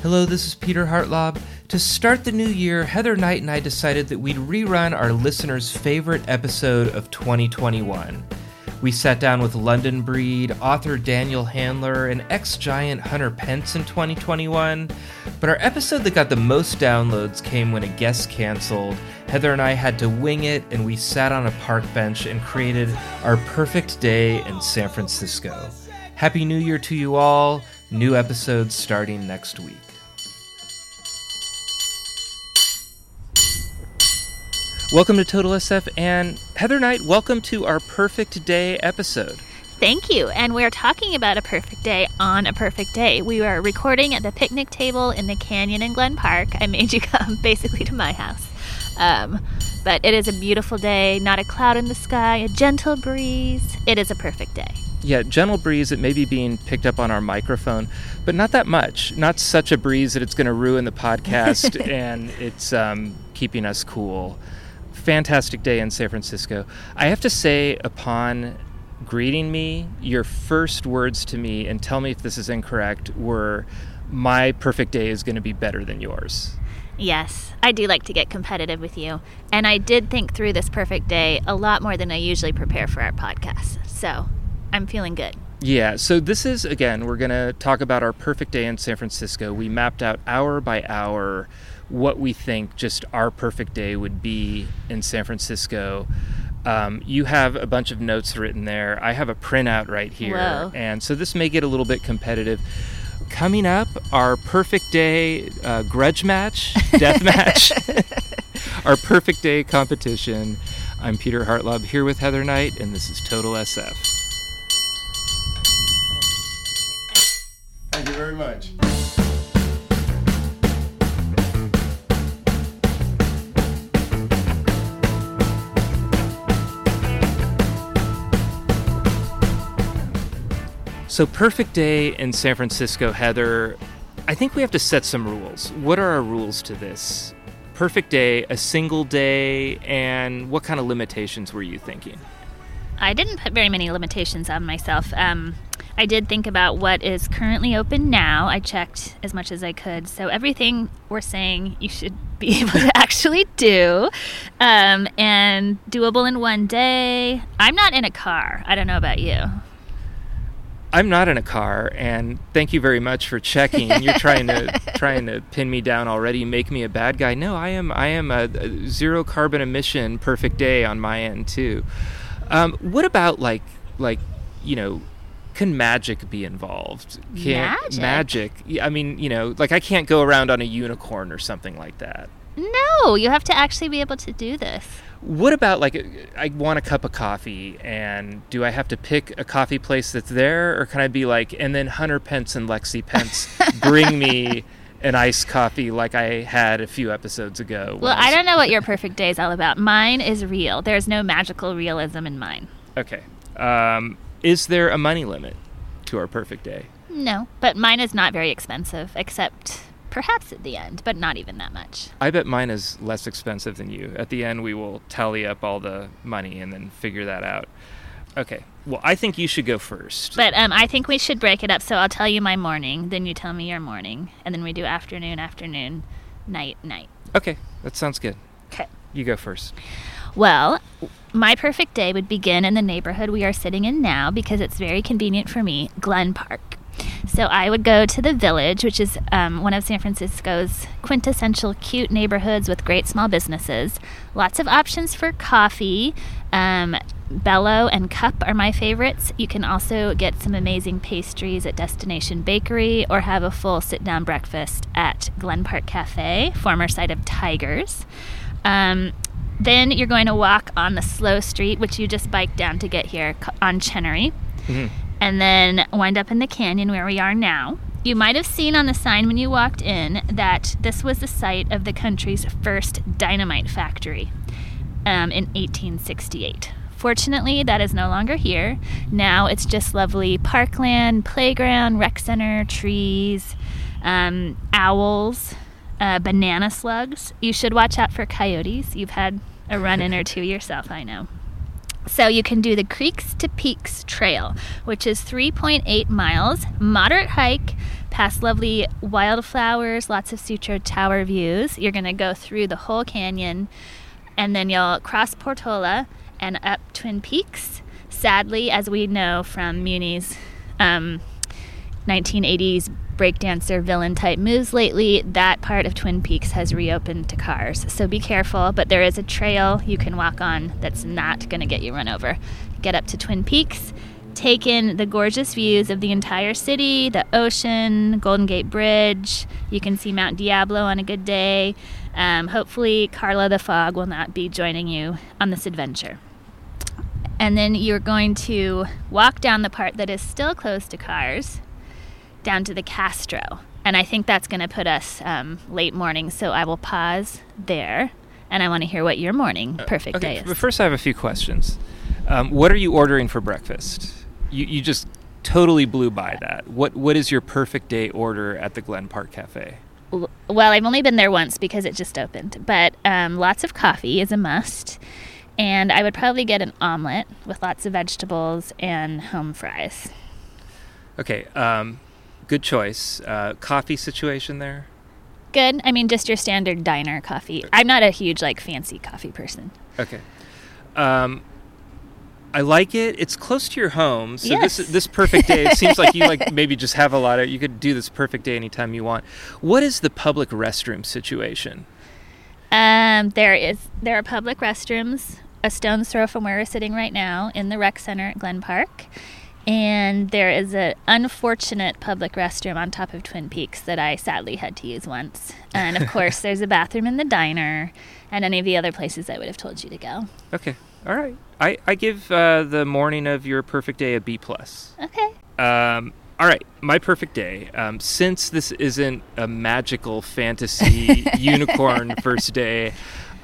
Hello, this is Peter Hartlaub. To start the new year, Heather Knight and I decided that we'd rerun our listeners' favorite episode of 2021. We sat down with London Breed, author Daniel Handler, and ex giant Hunter Pence in 2021. But our episode that got the most downloads came when a guest canceled. Heather and I had to wing it, and we sat on a park bench and created our perfect day in San Francisco. Happy New Year to you all. New episodes starting next week. Welcome to Total SF and Heather Knight, welcome to our Perfect Day episode. Thank you. And we're talking about a perfect day on a perfect day. We are recording at the picnic table in the canyon in Glen Park. I made you come basically to my house. Um, but it is a beautiful day, not a cloud in the sky, a gentle breeze. It is a perfect day. Yeah, gentle breeze. It may be being picked up on our microphone, but not that much. Not such a breeze that it's going to ruin the podcast and it's um, keeping us cool fantastic day in San Francisco. I have to say, upon greeting me, your first words to me, and tell me if this is incorrect, were, My perfect day is going to be better than yours. Yes, I do like to get competitive with you. And I did think through this perfect day a lot more than I usually prepare for our podcast. So I'm feeling good. Yeah, so this is, again, we're going to talk about our perfect day in San Francisco. We mapped out hour by hour what we think just our perfect day would be in San Francisco. Um, you have a bunch of notes written there. I have a printout right here. Whoa. And so this may get a little bit competitive. Coming up, our perfect day uh, grudge match, death match, our perfect day competition. I'm Peter Hartlaub here with Heather Knight, and this is Total SF. Thank you very much. So, perfect day in San Francisco, Heather. I think we have to set some rules. What are our rules to this? Perfect day, a single day, and what kind of limitations were you thinking? I didn't put very many limitations on myself. Um, I did think about what is currently open now. I checked as much as I could. So everything we're saying you should be able to actually do um, and doable in one day. I'm not in a car. I don't know about you. I'm not in a car, and thank you very much for checking. You're trying to trying to pin me down already, make me a bad guy. No, I am I am a, a zero carbon emission, perfect day on my end too. Um, what about like like you know? Can magic be involved? Can Magic? magic? I mean, you know, like I can't go around on a unicorn or something like that. No, you have to actually be able to do this. What about like I want a cup of coffee and do I have to pick a coffee place that's there or can I be like and then Hunter Pence and Lexi Pence bring me an iced coffee like I had a few episodes ago? Well, was- I don't know what your perfect day is all about. Mine is real. There's no magical realism in mine. Okay. Um, is there a money limit to our perfect day? No, but mine is not very expensive, except perhaps at the end, but not even that much. I bet mine is less expensive than you. At the end, we will tally up all the money and then figure that out. Okay. Well, I think you should go first. But um, I think we should break it up. So I'll tell you my morning, then you tell me your morning, and then we do afternoon, afternoon, night, night. okay, that sounds good. Okay. You go first. Well, my perfect day would begin in the neighborhood we are sitting in now because it's very convenient for me, Glen Park. So I would go to the Village, which is um, one of San Francisco's quintessential cute neighborhoods with great small businesses. Lots of options for coffee. Um, Bello and Cup are my favorites. You can also get some amazing pastries at Destination Bakery or have a full sit down breakfast at Glen Park Cafe, former site of Tyger's. Um, then you're going to walk on the slow street, which you just bike down to get here on Chenery, Mhm. And then wind up in the canyon where we are now. You might have seen on the sign when you walked in that this was the site of the country's first dynamite factory um, in 1868. Fortunately, that is no longer here. Now it's just lovely parkland, playground, rec center, trees, um, owls, uh, banana slugs. You should watch out for coyotes. You've had a run in or two yourself, I know. So you can do the Creeks to Peaks Trail, which is 3.8 miles, moderate hike, past lovely wildflowers, lots of Sutro Tower views. You're going to go through the whole canyon, and then you'll cross Portola and up Twin Peaks. Sadly, as we know from Muni's um, 1980s breakdancer villain type moves lately, that part of Twin Peaks has reopened to cars. So be careful, but there is a trail you can walk on that's not going to get you run over. Get up to Twin Peaks, take in the gorgeous views of the entire city, the ocean, Golden Gate Bridge. You can see Mount Diablo on a good day. Um, hopefully, Karl the Fog will not be joining you on this adventure. And then you're going to walk down the part that is still closed to cars down to the Castro. And I think that's going to put us um, late morning. So I will pause there. And I want to hear what your morning perfect okay, day is. But first, I have a few questions. Um, what are you ordering for breakfast? You, you just totally blew by that. What What is your perfect day order at the Glen Park Cafe? Well, I've only been there once because it just opened. But um, lots of coffee is a must. And I would probably get an omelet with lots of vegetables and home fries. Okay, um, good choice. Uh, coffee situation there? Good. I mean, just your standard diner coffee. I'm not a huge, like, fancy coffee person. Okay. Um, I like it. It's close to your home, so Yes. this this perfect day. It seems like you like maybe just have a lot of. You could do this perfect day anytime you want. What is the public restroom situation? Um, there is there are public restrooms a stone's throw from where we're sitting right now in the rec center at Glen Park, and there is an unfortunate public restroom on top of Twin Peaks that I sadly had to use once. And of course, there's a bathroom in the diner, and any of the other places I would have told you to go. Okay. All right. I I give uh, the morning of your perfect day a B plus. Okay. Um, all right, my perfect day. Um, since this isn't a magical fantasy unicorn first day,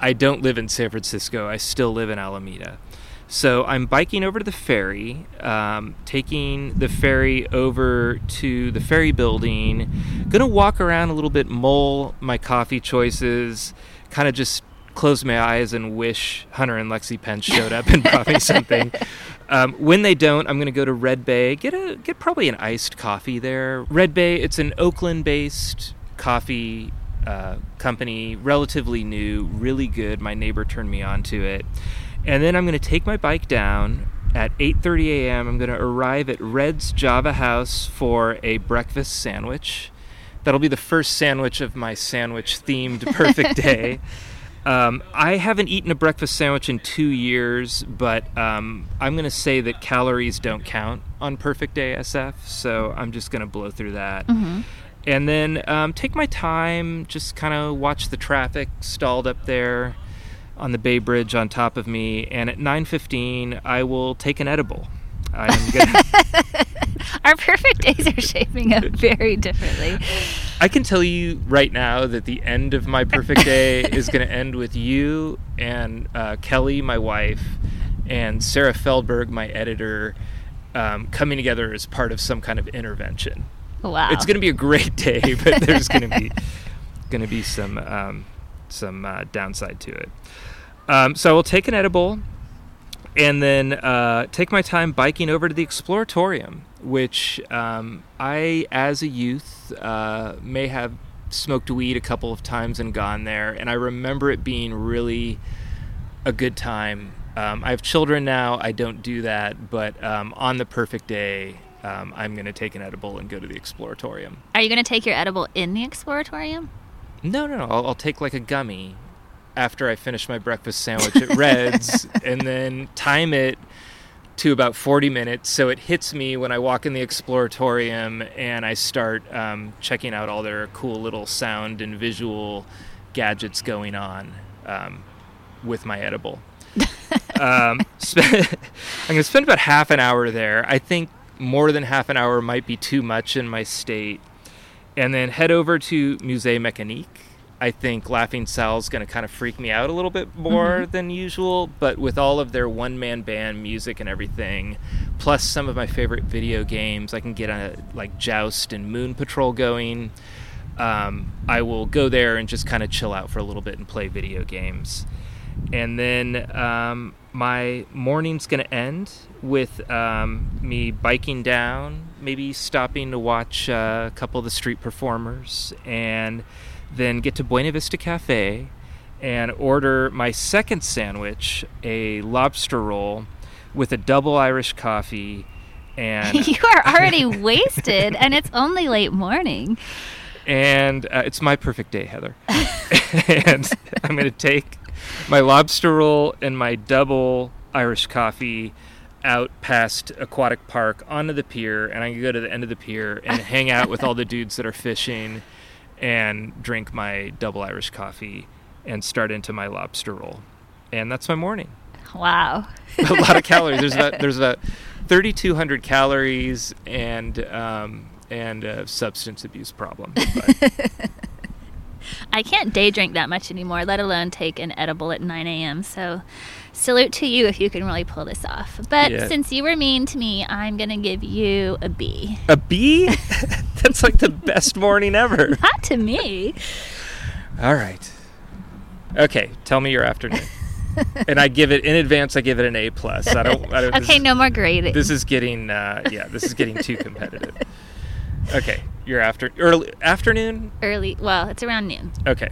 I don't live in San Francisco. I still live in Alameda. So I'm biking over to the ferry, um, taking the ferry over to the ferry building. Gonna walk around a little bit, mull my coffee choices, kind of just close my eyes and wish Hunter and Lexi Pence showed up and brought me something. Um, when they don't, I'm going to go to Red Bay. Get a get probably an iced coffee there. Red Bay, it's an Oakland-based coffee uh, company, relatively new, really good. My neighbor turned me on to it, and then I'm going to take my bike down at 8:30 a.m. I'm going to arrive at Red's Java House for a breakfast sandwich. That'll be the first sandwich of my sandwich-themed perfect day. Um, I haven't eaten a breakfast sandwich in two years, but um, I'm going to say that calories don't count on Perfect Day SF, so I'm just going to blow through that. And then um, take my time, just kind of watch the traffic stalled up there on the Bay Bridge on top of me. And at 9:15, I will take an edible. I'm gonna, Our perfect days are shaping up very differently. I can tell you right now that the end of my perfect day is going to end with you and uh, Kelly, my wife, and Sarah Feldberg, my editor, um, coming together as part of some kind of intervention. Wow. It's going to be a great day, but there's going to be going to be some um, some uh, downside to it. Um, so I will take an edible and then uh, take my time biking over to the Exploratorium, which um, I, as a youth, uh, may have smoked weed a couple of times and gone there, and I remember it being really a good time. Um, I have children now; I don't do that, but um, on the perfect day, um, I'm going to take an edible and go to the Exploratorium. Are you going to take your edible in the exploratorium? No, no, no. I'll, I'll take like a gummy after I finish my breakfast sandwich at Red's and then time it to about 40 minutes so it hits me when I walk in the Exploratorium and I start um, checking out all their cool little sound and visual gadgets going on um, with my edible. um, sp- I'm going to spend about half an hour there. I think more than half an hour might be too much in my state. And then head over to Musée Mécanique. I think Laughing Sal's going to kind of freak me out a little bit more Mm-hmm. than usual, but with all of their one man band music and everything, plus some of my favorite video games, I can get a like Joust and Moon Patrol going. Um, I will go there and just kind of chill out for a little bit and play video games. And then um, my morning's going to end with um, me biking down, maybe stopping to watch uh, a couple of the street performers, and then get to Buena Vista Cafe and order my second sandwich, a lobster roll with a double Irish coffee. And you are already wasted, and it's only late morning. and uh, it's my perfect day, Heather. and I'm going to take my lobster roll and my double Irish coffee out past Aquatic Park onto the pier, and I can go to the end of the pier and hang out with all the dudes that are fishing and drink my double Irish coffee and start into my lobster roll. And that's my morning. Wow. a lot of calories. There's about there's about 3,200 calories and um, and a substance abuse problem. I can't day drink that much anymore, let alone take an edible at 9 a.m. So, salute to you if you can really pull this off. But Yeah. since you were mean to me, I'm going to give you a B. a B? That's like the best morning ever. Not to me. All right. Okay, tell me your afternoon. and I give it in advance. I give it an A plus. I don't. I don't Okay, is- no more grading. This is getting. Uh, yeah, this is getting too competitive. Okay, your after early afternoon. Early, well, it's around noon. Okay.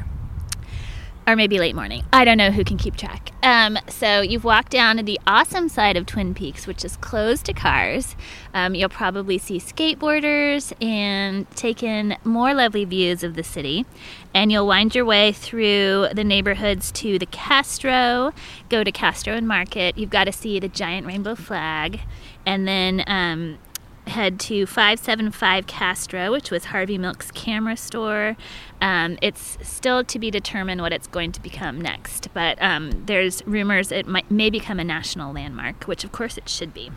or maybe late morning. I don't know who can keep track. Um, so you've walked down to the awesome side of Twin Peaks, which is closed to cars. Um, you'll probably see skateboarders and take in more lovely views of the city. And you'll wind your way through the neighborhoods to the Castro, go to Castro and Market. You've got to see the giant rainbow flag. And then um, head to 575 Castro, which was Harvey Milk's camera store. Um, it's still to be determined what it's going to become next, but um, there's rumors it might, may become a national landmark, which of course it should be.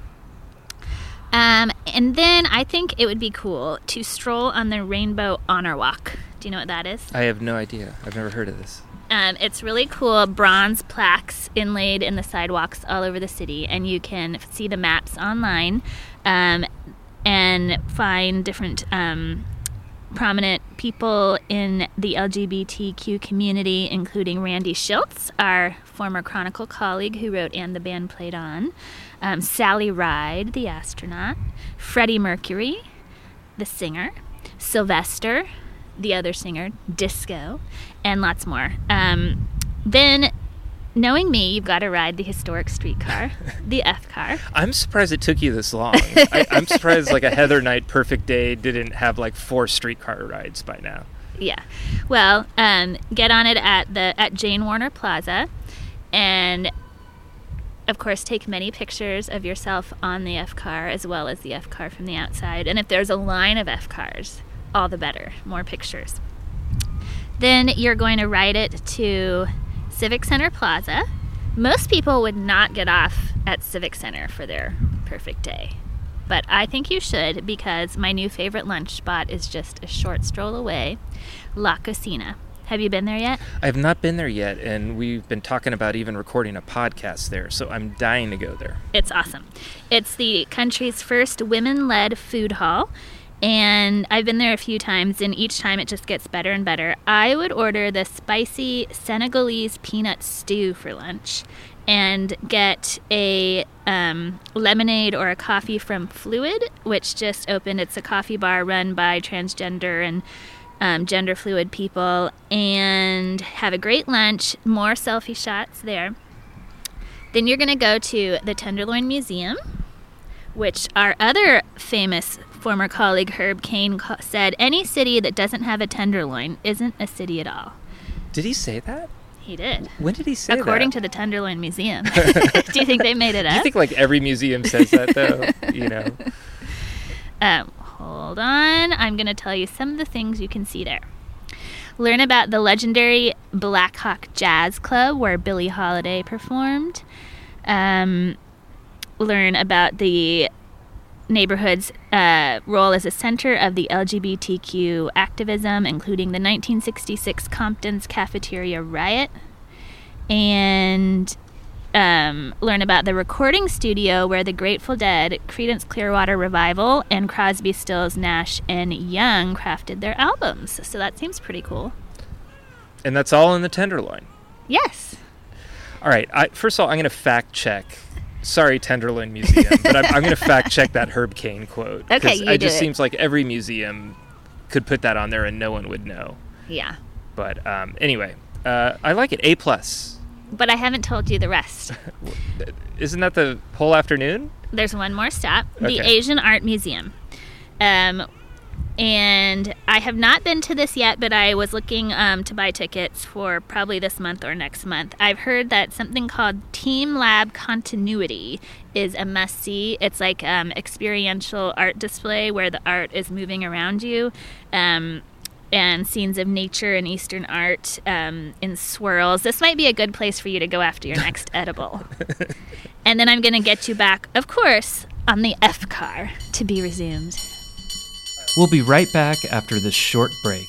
Um, and then I think it would be cool to stroll on the Rainbow Honor Walk. Do you know what that is? I have no idea. I've never heard of this. Um, it's really cool. Bronze plaques inlaid in the sidewalks all over the city, and you can see the maps online um, and find different um, prominent people in the LGBTQ community, including Randy Shilts, our former Chronicle colleague who wrote And the Band Played On, um, Sally Ride, the astronaut, Freddie Mercury, the singer, Sylvester, the other singer, Disco, and lots more. Um, then, knowing me, you've got to ride the historic streetcar, the F car. I'm surprised it took you this long. I, I'm surprised like a Heather Knight Perfect Day didn't have like four streetcar rides by now. Yeah. Well, um, get on it at the at Jane Warner Plaza, and of course take many pictures of yourself on the F car as well as the F car from the outside. And if there's a line of F cars, all the better. More pictures. Then you're going to ride it to Civic Center Plaza. Most people would not get off at Civic Center for their perfect day. But I think you should because my new favorite lunch spot is just a short stroll away La Cocina. Have you been there yet? I have not been there yet, and we've been talking about even recording a podcast there, so I'm dying to go there. It's awesome. It's the country's first women led food hall. And I've been there a few times, and each time it just gets better and better. I would order the spicy Senegalese peanut stew for lunch and get a um, lemonade or a coffee from Fluid, which just opened. It's a coffee bar run by transgender and um, gender fluid people, and have a great lunch. More selfie shots there. Then you're going to go to the Tenderloin Museum, which our other famous former colleague Herb Caen said any city that doesn't have a tenderloin isn't a city at all. Did he say that? He did. When did he say that? According that? to the Tenderloin Museum. Do you think they made it Do you think like every museum says that though? you know. Um, hold on. I'm going to tell you some of the things you can see there. Learn about the legendary Black Hawk Jazz Club where Billie Holiday performed. Um, learn about the neighborhood's uh, role as a center of the LGBTQ activism, including the 1966 Compton's cafeteria riot, and um, learn about the recording studio where the Grateful Dead, Creedence Clearwater Revival, and Crosby, Stills, Nash, and Young crafted their albums. So that seems pretty cool. And that's all in the Tenderloin. Yes. All right. I, first of all, I'm going to fact check. Sorry, Tenderloin Museum, but I'm, I'm going to fact check that Herb Caen quote. Okay, you it do just it. seems like every museum could put that on there and no one would know. Yeah. But um, anyway, uh, I like it. A plus. But I haven't told you the rest. Isn't that the whole afternoon? There's one more stop the Okay. Asian Art Museum. Um, and I have not been to this yet, but I was looking um, to buy tickets for probably this month or next month. I've heard that something called teamLab Continuity is a must see. It's like um, experiential art display where the art is moving around you. Um, and scenes of nature and Eastern art um, in swirls. This might be a good place for you to go after your next edible. And then I'm going to get you back, of course, on the F car to be resumed. We'll be right back after this short break.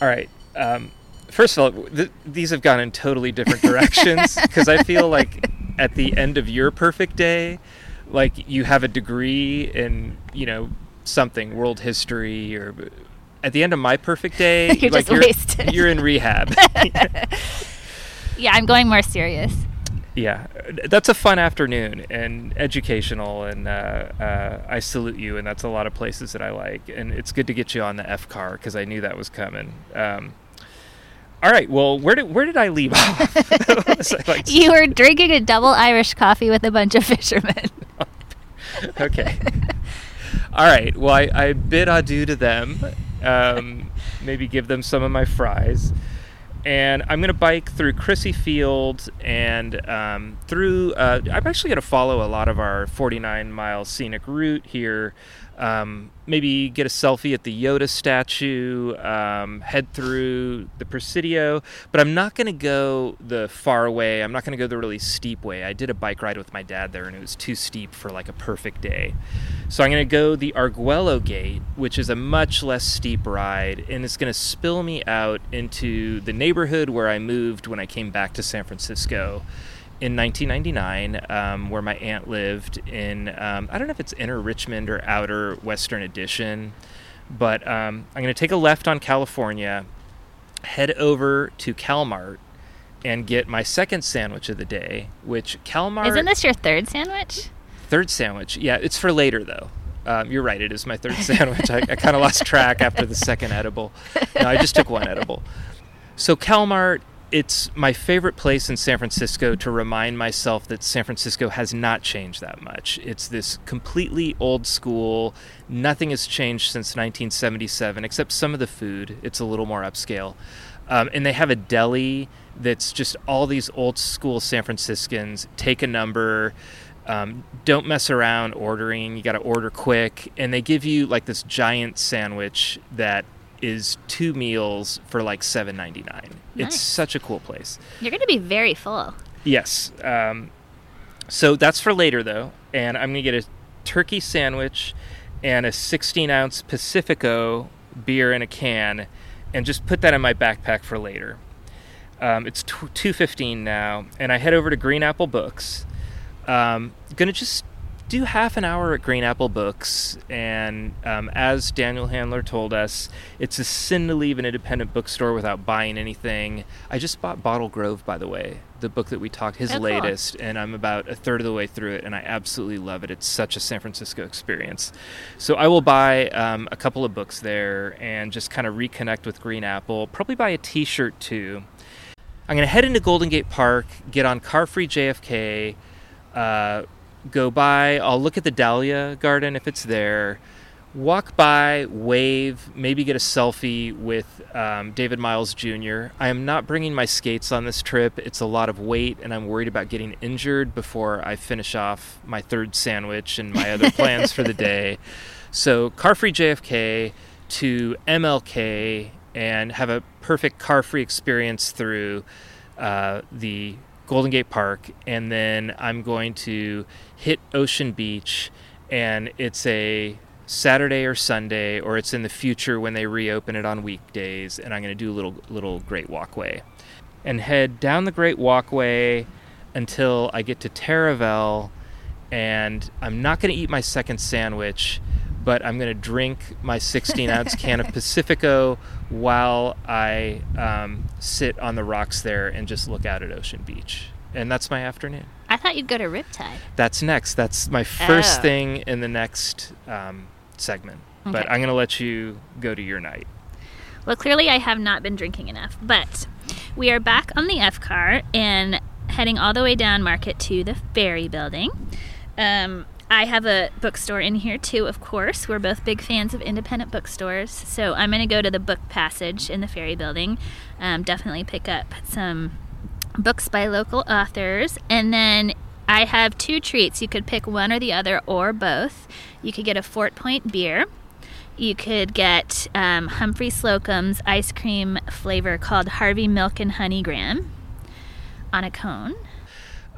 All right. Um, first of all, th- these have gone in totally different directions because I feel like at the end of your perfect day, like you have a degree in, you know, something, world history, or at the end of my perfect day, You're like just wasted. You're in rehab. Yeah, I'm going more serious. Yeah, that's a fun afternoon and educational, and uh, uh, I salute you. And that's a lot of places that I like, and it's good to get you on the F car because I knew that was coming. Um, all right, well, where did where did I leave off? Like- You were drinking a double Irish coffee with a bunch of fishermen. okay. All right. Well, I, I bid adieu to them. Um, maybe give them some of my fries. And I'm going to bike through Crissy Field and um, through. Uh, I'm actually to follow a lot of our 49 mile scenic route here. Um, maybe get a selfie at the Yoda statue, um, head through the Presidio, but I'm not going to go the far way. I'm not going to go the really steep way. I did a bike ride with my dad there, and it was too steep for like a perfect day. So I'm going to go the Arguello Gate, which is a much less steep ride, and it's going to spill me out into the neighborhood where I moved when I came back to San Francisco in 1999, um, where my aunt lived in, um, I don't know if it's inner Richmond or outer Western Addition, but um, I'm going to take a left on California, head over to Calmart, and get my second sandwich of the day, which Calmart. Isn't this your third sandwich? Third sandwich. Yeah, it's for later though. Um, you're right. It is my third sandwich. I, I kind of lost track after the second edible. No, I just took one edible. So Calmart, it's my favorite place in San Francisco to remind myself that San Francisco has not changed that much. It's this completely old school. Nothing has changed since 1977, except some of the food. It's a little more upscale. Um, and they have a deli that's just all these old school San Franciscans take a number. Um, don't mess around ordering. You got to order quick, and they give you like this giant sandwich that is two meals for like seven ninety nine. Nice. It's such a cool place. You're going to be very full. Yes. Um, so that's for later though, and I'm gonna get a turkey sandwich and a 16 ounce Pacifico beer in a can, and just put that in my backpack for later. Um, it's tw- 2:15 now, and I head over to Green Apple Books. Um, gonna just do half an hour at Green Apple Books, and um, as Daniel Handler told us, it's a sin to leave an independent bookstore without buying anything. I just bought Bottle Grove, by the way, the book that we talked, his cool. latest, and I'm about a third of the way through it, and I absolutely love it. It's such a San Francisco experience. So I will buy um, a couple of books there and just kind of reconnect with Green Apple. Probably buy a T-shirt too. I'm going to head into Golden Gate Park, get on Car Free JFK, uh, go by. I'll look at the Dahlia Garden if it's there. Walk by, wave, maybe get a selfie with um, David Miles Jr. I am not bringing my skates on this trip. It's a lot of weight, and I'm worried about getting injured before I finish off my third sandwich and my other plans for the day. So, car free JFK to MLK and have a perfect car free experience through uh, the Golden Gate Park, and then I'm going to hit Ocean Beach, and it's a Saturday or Sunday, or it's in the future when they reopen it on weekdays, and I'm going to do a little little Great Walkway, and head down the Great Walkway until I get to Taraval, and I'm not going to eat my second sandwich, but I'm going to drink my 16 ounce can of Pacifico while I um, sit on the rocks there and just look out at Ocean Beach. And that's my afternoon. I thought you'd go to Riptide. That's next. That's my first Oh. thing in the next um, segment. But I'm going to let you go to your night. Well, clearly I have not been drinking enough, but we are back on the F car and heading all the way down Market to the Ferry Building. Um, I have a bookstore in here too, of course. We're both big fans of independent bookstores, so I'm going to go to the Book Passage in the Ferry Building. Um, definitely pick up some books by local authors, and then I have two treats. You could pick one or the other, or both. You could get a Fort Point beer. You could get um, Humphry Slocombe's ice cream flavor called Harvey Milk and Honey Graham on a cone.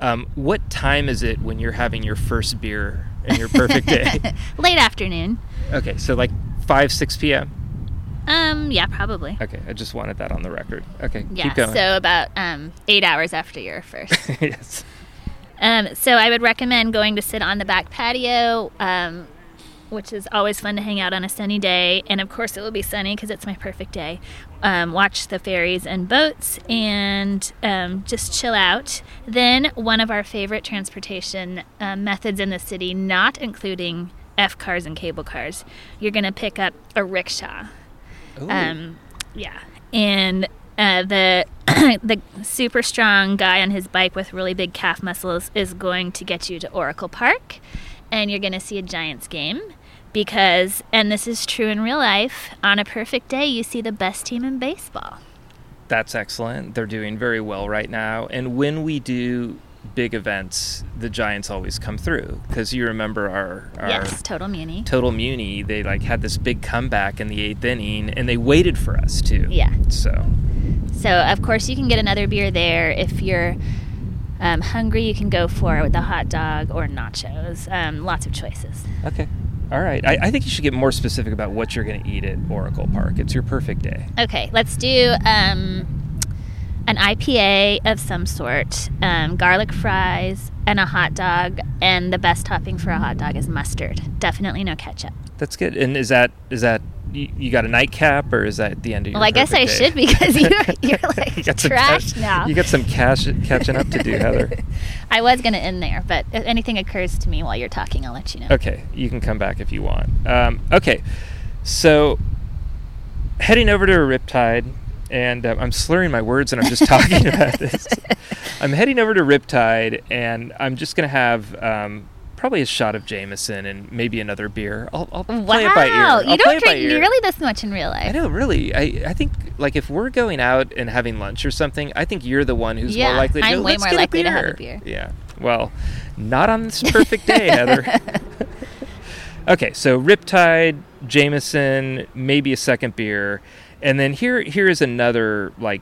Um, what time is it when you're having your first beer and your perfect day? Late afternoon. okay, so like 5, 6 p.m.? Um, yeah, probably. Okay, I just wanted that on the record. Okay, Yeah, keep going. so about um, eight hours after your first. yes. Um, so I would recommend going to sit on the back patio, um, which is always fun to hang out on a sunny day. And of course, it will be sunny because it's my perfect day. Um, watch the ferries and boats and um, just chill out. Then, one of our favorite transportation um, methods in the city, not including F cars and cable cars, you're going to pick up a rickshaw. Um, yeah, and uh, the the super strong guy on his bike with really big calf muscles is going to get you to Oracle Park, and you're going to see a Giants game because, and this is true in real life, on a perfect day you see the best team in baseball. That's excellent. They're doing very well right now. And when we do big events, the Giants always come through because you remember our, our yes, total muni. Total Muni. They like had this big comeback in the eighth inning, and they waited for us too. Yeah. So So of course you can get another beer there if you're. Um, hungry, you can go for it with a hot dog or nachos. Um, lots of choices. okay, all right. I, I think you should get more specific about what you're going to eat at Oracle Park. It's your perfect day. Okay, let's do um, an IPA of some sort, um, garlic fries, and a hot dog. And the best topping for a hot dog is mustard. Definitely no ketchup. That's good. And is that is that you, you got a nightcap or is that the end of your? Well, I guess I day? should because you're, you're like You got trash now. You got some cash catching up to do, Heather. I was going to end there, but if anything occurs to me while you're talking, I'll let you know. Okay, you can come back if you want. Um, okay, so heading over to a Riptide, and um, I'm slurring my words and I'm just talking about this. I'm heading over to Riptide, and I'm just going to have um, probably a shot of Jameson and maybe another beer. I'll, I'll Wow, play it by ear. I'll you don't drink ear. nearly this much in real life. I know, really. I, I think like if we're going out and having lunch or something, I think you're the one who's Yeah, more likely to I'm go. way "Let's more get likely to have a beer. Yeah. Well, not on this perfect day, Heather. okay, so Riptide, Jameson, maybe a second beer, and then here here is another like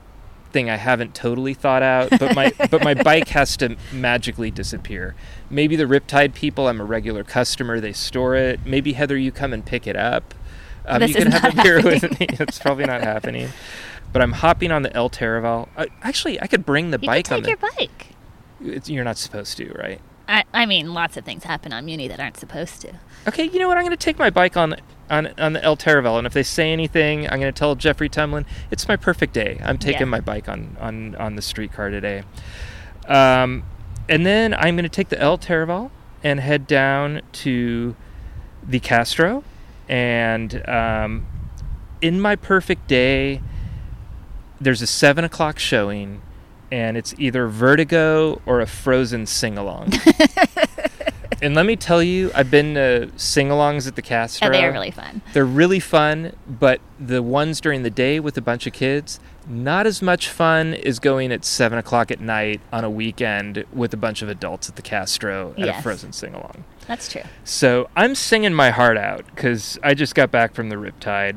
thing I haven't totally thought out, but my but my bike has to magically disappear. Maybe the Riptide people, I'm a regular customer, they store it. Maybe Heather, you come and pick it up. Um, This you can have a beer happening. with me. It's probably not happening. But I'm hopping on the L Taraval. Uh, actually, I could bring the You bike can on take the. your bike. It's, you're not supposed to, right? I, I mean, lots of things happen on Muni that aren't supposed to. Okay, you know what? I'm going to take my bike on on on the L Taraval, and if they say anything, I'm going to tell Jeffrey Tumlin it's my perfect day. I'm taking Yeah. my bike on on on the streetcar today. Um, and then I'm going to take the L Taraval and head down to the Castro, and um, in my perfect day, there's a seven o'clock showing, and it's either Vertigo or a Frozen sing along. and let me tell you, I've been to sing alongs at the Castro. Oh, they are really fun. They're really fun, but the ones during the day with a bunch of kids, not as much fun as going at seven o'clock at night on a weekend with a bunch of adults at the Castro at a Frozen sing along. That's true. So I'm singing my heart out because I just got back from the Riptide.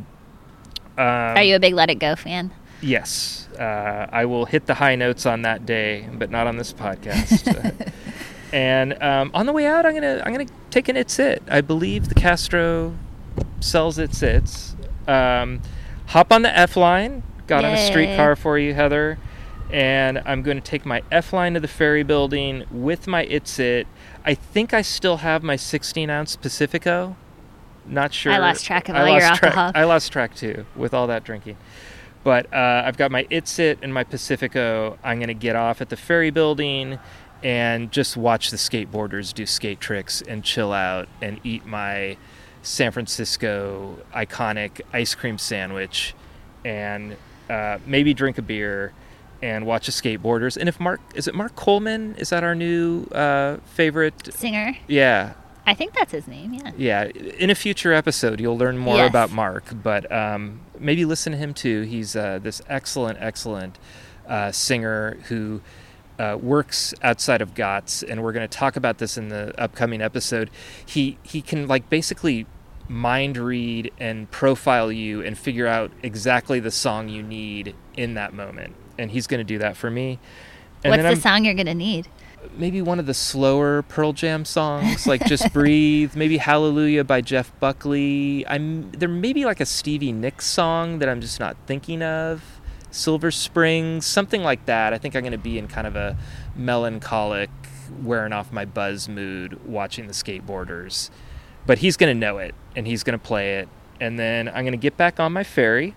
Um, Are you a big Let It Go fan? Yes, uh, I will hit the high notes on that day, but not on this podcast. and um, on the way out, I'm gonna I'm gonna take an It's It. I believe the Castro sells It's It's. Um, hop on the F line. Got on a streetcar for you, Heather. And I'm going to take my F line to the ferry building with my It's It. I think I still have my 16 ounce Pacifico. Not sure. I lost track of I all your track- alcohol. I lost track too with all that drinking. But uh, I've got my It's It and my Pacifico. I'm going to get off at the ferry building and just watch the skateboarders do skate tricks and chill out and eat my San Francisco iconic ice cream sandwich and uh, maybe drink a beer and watch the skateboarders. And if Mark, is it Mark Coleman? Is that our new uh, favorite? Singer. Yeah, I think that's his name. Yeah. yeah. In a future episode, you'll learn more Yes. about Mark, but um, maybe listen to him too. He's uh, this excellent, excellent uh, singer who uh, works outside of Gott's, and we're going to talk about this in the upcoming episode. He he can like basically mind read and profile you and figure out exactly the song you need in that moment, and he's going to do that for me. And What's the I'm- song you're gonna need? Maybe one of the slower Pearl Jam songs, like Just Breathe, maybe Hallelujah by Jeff Buckley. I'm there may be like a Stevie Nicks song that I'm just not thinking of. Silver Springs, something like that. I think I'm going to be in kind of a melancholic, wearing off my buzz mood watching the skateboarders. But he's going to know it and he's going to play it. And then I'm going to get back on my ferry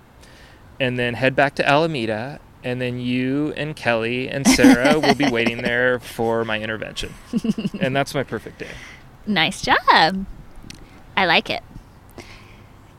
and then head back to Alameda. And then you and Kelly and Sarah will be waiting there for my intervention. and that's my perfect day. Nice job. I like it.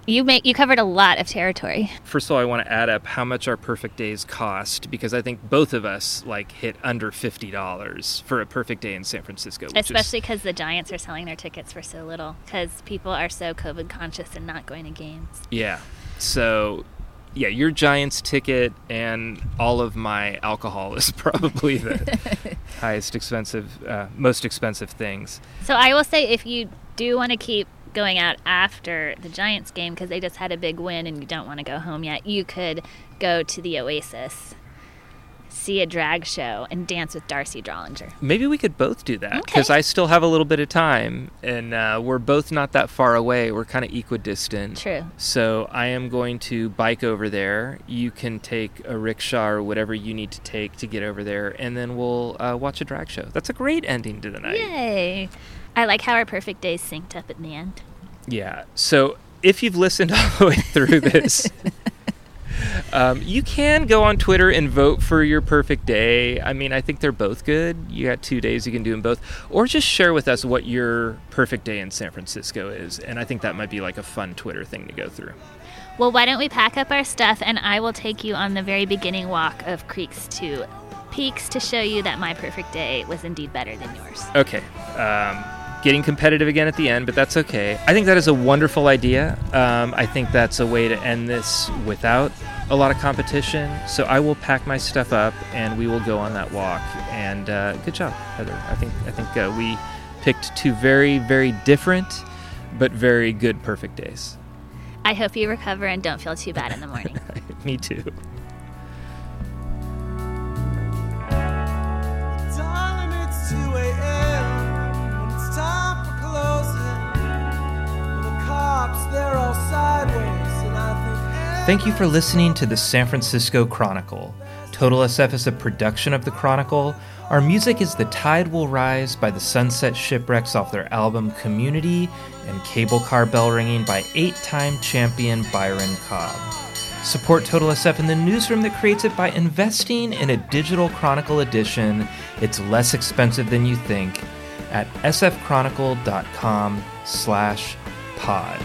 You make you covered a lot of territory. First of all, I want to add up how much our perfect days cost because I think both of us like hit under fifty dollars for a perfect day in San Francisco. Especially because the Giants are selling their tickets for so little. Because people are so COVID conscious and not going to games. Yeah. So, yeah, your Giants ticket and all of my alcohol is probably the highest expensive, uh, most expensive things. So I will say, if you do want to keep going out after the Giants game because they just had a big win and you don't want to go home yet, you could go to the Oasis, see a drag show, and dance with D'Arcy Drollinger. Maybe we could both do that because Okay. I still have a little bit of time and uh, we're both not that far away. We're kind of equidistant. True. So I am going to bike over there. You can take a rickshaw or whatever you need to take to get over there, and then we'll uh, watch a drag show. That's a great ending to the night. Yay! I like how our perfect days synced up at the end. Yeah. So if you've listened all the way through this, um, you can go on Twitter and vote for your perfect day. I mean, I think they're both good. You got two days, you can do them both. Or just share with us what your perfect day in San Francisco is. And I think that might be like a fun Twitter thing to go through. Well, why don't we pack up our stuff and I will take you on the very beginning walk of Creeks to Peaks to show you that my perfect day was indeed better than yours. Okay. Um, getting competitive again at the end, but that's okay. I think that is a wonderful idea. Um, I think that's a way to end this without a lot of competition. So I will pack my stuff up and we will go on that walk. And uh, good job, Heather. I think I think uh, we picked two very very different but very good perfect days. I hope you recover and don't feel too bad in the morning. Me too. Darling, it's 2 a.m. and it's time for closing. The cops, they're all sideways. Thank you for listening to the San Francisco Chronicle. Total SF is a production of the Chronicle. Our music is The Tide Will Rise by the Sunset Shipwrecks off their album Community and Cable Car Bell Ringing by eight time champion Byron Cobb. Support Total SF in the newsroom that creates it by investing in a digital Chronicle edition. It's less expensive than you think at sfchronicle.com slash pod.